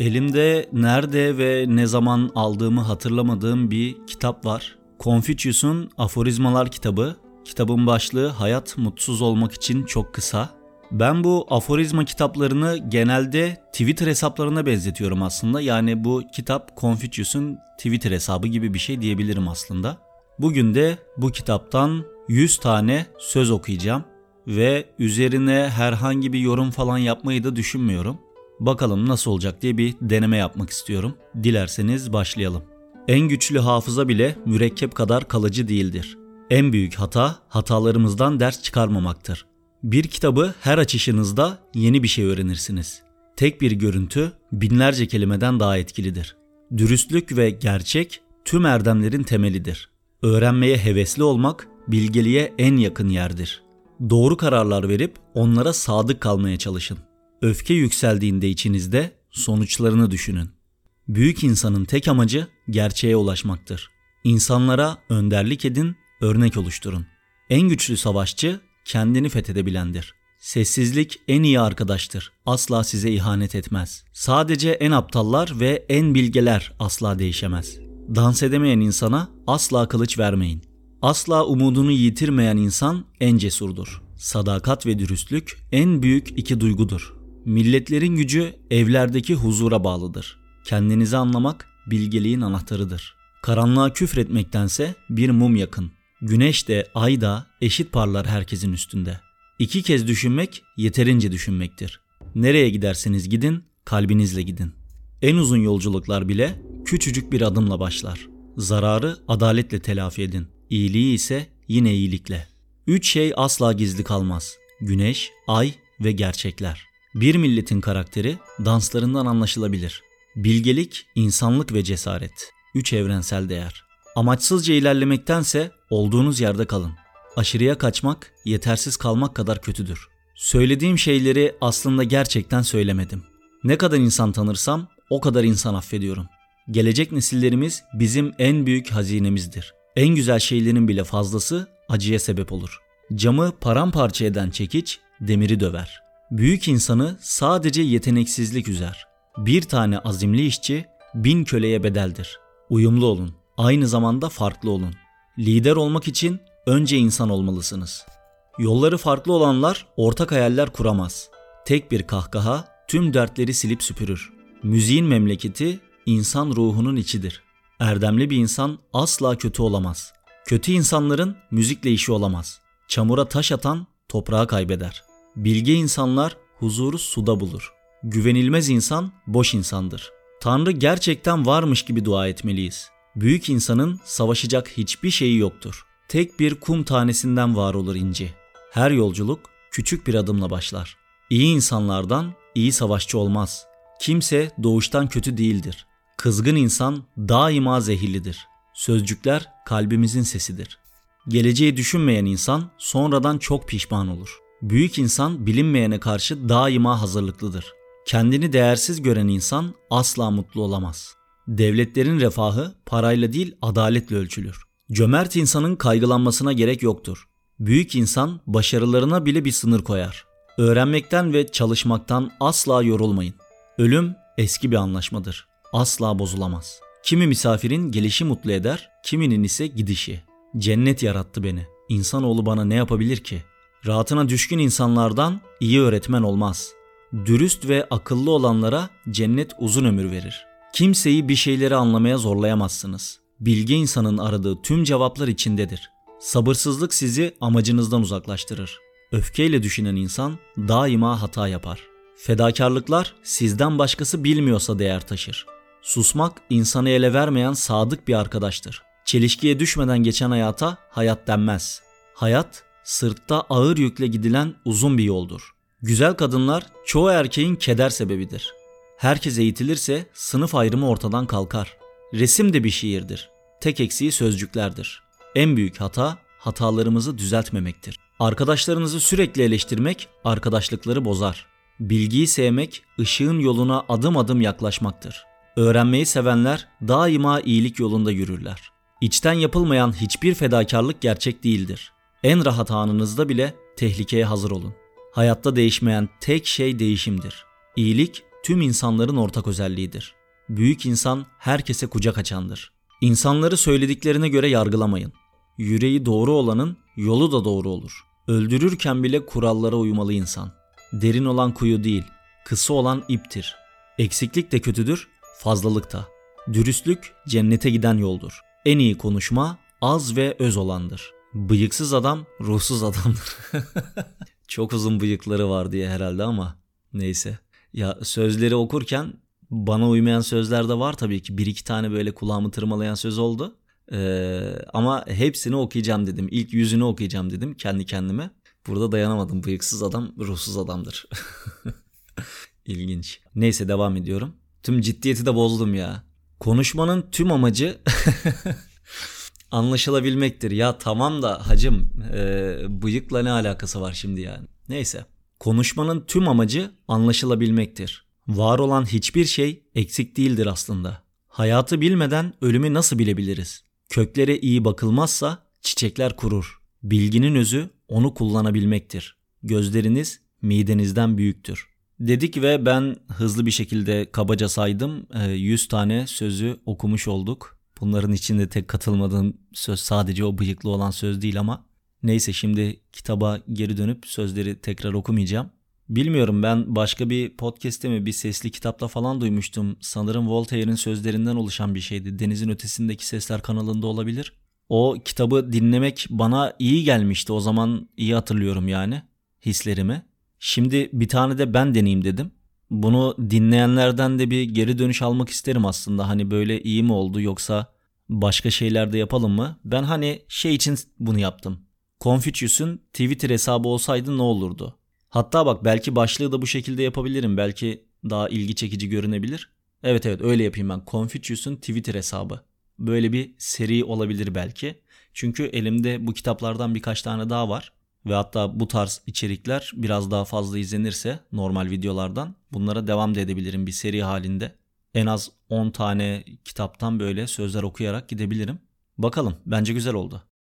Elimde nerede ve ne zaman aldığımı hatırlamadığım bir kitap var. Confucius'un Aforizmalar kitabı. Kitabın başlığı Hayat mutsuz olmak için çok kısa. Ben bu aforizma kitaplarını genelde Twitter hesaplarına benzetiyorum aslında. Yani bu kitap Confucius'un Twitter hesabı gibi bir şey diyebilirim aslında. Bugün de bu kitaptan 100 tane söz okuyacağım ve üzerine herhangi bir yorum falan yapmayı da düşünmüyorum. Bakalım nasıl olacak diye bir deneme yapmak istiyorum. Dilerseniz başlayalım. En güçlü hafıza bile mürekkep kadar kalıcı değildir. En büyük hata hatalarımızdan ders çıkarmamaktır. Bir kitabı her açışınızda yeni bir şey öğrenirsiniz. Tek bir görüntü binlerce kelimeden daha etkilidir. Dürüstlük ve gerçek tüm erdemlerin temelidir. Öğrenmeye hevesli olmak bilgeliğe en yakın yerdir. Doğru kararlar verip onlara sadık kalmaya çalışın. Öfke yükseldiğinde içinizde sonuçlarını düşünün. Büyük insanın tek amacı gerçeğe ulaşmaktır. İnsanlara önderlik edin, örnek oluşturun. En güçlü savaşçı kendini fethedebilendir. Sessizlik en iyi arkadaştır. Asla size ihanet etmez. Sadece en aptallar ve en bilgeler asla değişemez. Dans edemeyen insana asla kılıç vermeyin. Asla umudunu yitirmeyen insan en cesurdur. Sadakat ve dürüstlük en büyük iki duygudur. Milletlerin gücü evlerdeki huzura bağlıdır. Kendinizi anlamak bilgeliğin anahtarıdır. Karanlığa küfretmektense bir mum yakın. Güneş de ay da eşit parlar herkesin üstünde. İki kez düşünmek yeterince düşünmektir. Nereye giderseniz gidin, kalbinizle gidin. En uzun yolculuklar bile küçücük bir adımla başlar. Zararı adaletle telafi edin. İyiliği ise yine iyilikle. Üç şey asla gizli kalmaz. Güneş, ay ve gerçekler. Bir milletin karakteri danslarından anlaşılabilir. Bilgelik, insanlık ve cesaret. Üç evrensel değer. Amaçsızca ilerlemektense olduğunuz yerde kalın. Aşırıya kaçmak, yetersiz kalmak kadar kötüdür. Söylediğim şeyleri aslında gerçekten söylemedim. Ne kadar insan tanırsam o kadar insan affediyorum. Gelecek nesillerimiz bizim en büyük hazinemizdir. En güzel şeylerin bile fazlası acıya sebep olur. Camı paramparça eden çekiç demiri döver. Büyük insanı sadece yeteneksizlik üzer. Bir tane azimli işçi bin köleye bedeldir. Uyumlu olun. Aynı zamanda farklı olun. Lider olmak için önce insan olmalısınız. Yolları farklı olanlar ortak hayaller kuramaz. Tek bir kahkaha tüm dertleri silip süpürür. Müziğin memleketi insan ruhunun içidir. Erdemli bir insan asla kötü olamaz. Kötü insanların müzikle işi olamaz. Çamura taş atan toprağı kaybeder. Bilge insanlar huzuru suda bulur. Güvenilmez insan boş insandır. Tanrı gerçekten varmış gibi dua etmeliyiz. Büyük insanın savaşacak hiçbir şeyi yoktur. Tek bir kum tanesinden var olur inci. Her yolculuk küçük bir adımla başlar. İyi insanlardan iyi savaşçı olmaz. Kimse doğuştan kötü değildir. Kızgın insan daima zehirlidir. Sözcükler kalbimizin sesidir. Geleceği düşünmeyen insan sonradan çok pişman olur. Büyük insan bilinmeyene karşı daima hazırlıklıdır. Kendini değersiz gören insan asla mutlu olamaz. Devletlerin refahı parayla değil adaletle ölçülür. Cömert insanın kaygılanmasına gerek yoktur. Büyük insan başarılarına bile bir sınır koyar. Öğrenmekten ve çalışmaktan asla yorulmayın. Ölüm eski bir anlaşmadır. Asla bozulamaz. Kimi misafirin gelişi mutlu eder, kiminin ise gidişi. Cennet yarattı beni. İnsanoğlu bana ne yapabilir ki? Rahatına düşkün insanlardan iyi öğretmen olmaz. Dürüst ve akıllı olanlara cennet uzun ömür verir. Kimseyi bir şeyleri anlamaya zorlayamazsınız. Bilge insanın aradığı tüm cevaplar içindedir. Sabırsızlık sizi amacınızdan uzaklaştırır. Öfkeyle düşünen insan daima hata yapar. Fedakarlıklar sizden başkası bilmiyorsa değer taşır. Susmak insanı ele vermeyen sadık bir arkadaştır. Çelişkiye düşmeden geçen hayata hayat denmez. Hayat sırtta ağır yükle gidilen uzun bir yoldur. Güzel kadınlar çoğu erkeğin keder sebebidir. Herkes eğitilirse sınıf ayrımı ortadan kalkar. Resim de bir şiirdir. Tek eksiği sözcüklerdir. En büyük hata hatalarımızı düzeltmemektir. Arkadaşlarınızı sürekli eleştirmek arkadaşlıkları bozar. Bilgiyi sevmek ışığın yoluna adım adım yaklaşmaktır. Öğrenmeyi sevenler daima iyilik yolunda yürürler. İçten yapılmayan hiçbir fedakarlık gerçek değildir. En rahat anınızda bile tehlikeye hazır olun. Hayatta değişmeyen tek şey değişimdir. İyilik tüm insanların ortak özelliğidir. Büyük insan herkese kucak açandır. İnsanları söylediklerine göre yargılamayın. Yüreği doğru olanın yolu da doğru olur. Öldürürken bile kurallara uymalı insan. Derin olan kuyu değil, kısa olan iptir. Eksiklik de kötüdür, fazlalık da. Dürüstlük cennete giden yoldur. En iyi konuşma az ve öz olandır. Bıyıksız adam ruhsuz adamdır. Çok uzun bıyıkları var diye herhalde ama neyse. Ya sözleri okurken bana uymayan sözler de var tabii ki. Bir iki tane böyle kulağımı tırmalayan söz oldu. Ee, ama hepsini okuyacağım dedim. İlk yüzünü okuyacağım dedim kendi kendime. Burada dayanamadım. Bıyıksız adam ruhsuz adamdır. İlginç. Neyse devam ediyorum. Tüm ciddiyeti de bozdum ya. Konuşmanın tüm amacı anlaşılabilmektir. Ya tamam da hacım e, bıyıkla ne alakası var şimdi yani? Neyse. Konuşmanın tüm amacı anlaşılabilmektir. Var olan hiçbir şey eksik değildir aslında. Hayatı bilmeden ölümü nasıl bilebiliriz? Köklere iyi bakılmazsa çiçekler kurur. Bilginin özü onu kullanabilmektir. Gözleriniz midenizden büyüktür. Dedik ve ben hızlı bir şekilde kabaca saydım. 100 e, tane sözü okumuş olduk. Bunların içinde tek katılmadığım söz sadece o bıyıklı olan söz değil ama neyse şimdi kitaba geri dönüp sözleri tekrar okumayacağım. Bilmiyorum ben başka bir podcast'te mi bir sesli kitapta falan duymuştum. Sanırım Voltaire'in sözlerinden oluşan bir şeydi. Denizin Ötesindeki Sesler kanalında olabilir. O kitabı dinlemek bana iyi gelmişti. O zaman iyi hatırlıyorum yani hislerimi. Şimdi bir tane de ben deneyeyim dedim. Bunu dinleyenlerden de bir geri dönüş almak isterim aslında. Hani böyle iyi mi oldu yoksa başka şeyler de yapalım mı? Ben hani şey için bunu yaptım. Confucius'un Twitter hesabı olsaydı ne olurdu? Hatta bak belki başlığı da bu şekilde yapabilirim. Belki daha ilgi çekici görünebilir. Evet evet öyle yapayım ben. Confucius'un Twitter hesabı. Böyle bir seri olabilir belki. Çünkü elimde bu kitaplardan birkaç tane daha var. Ve hatta bu tarz içerikler biraz daha fazla izlenirse normal videolardan bunlara devam da edebilirim bir seri halinde. En az 10 tane kitaptan böyle sözler okuyarak gidebilirim. Bakalım bence güzel oldu.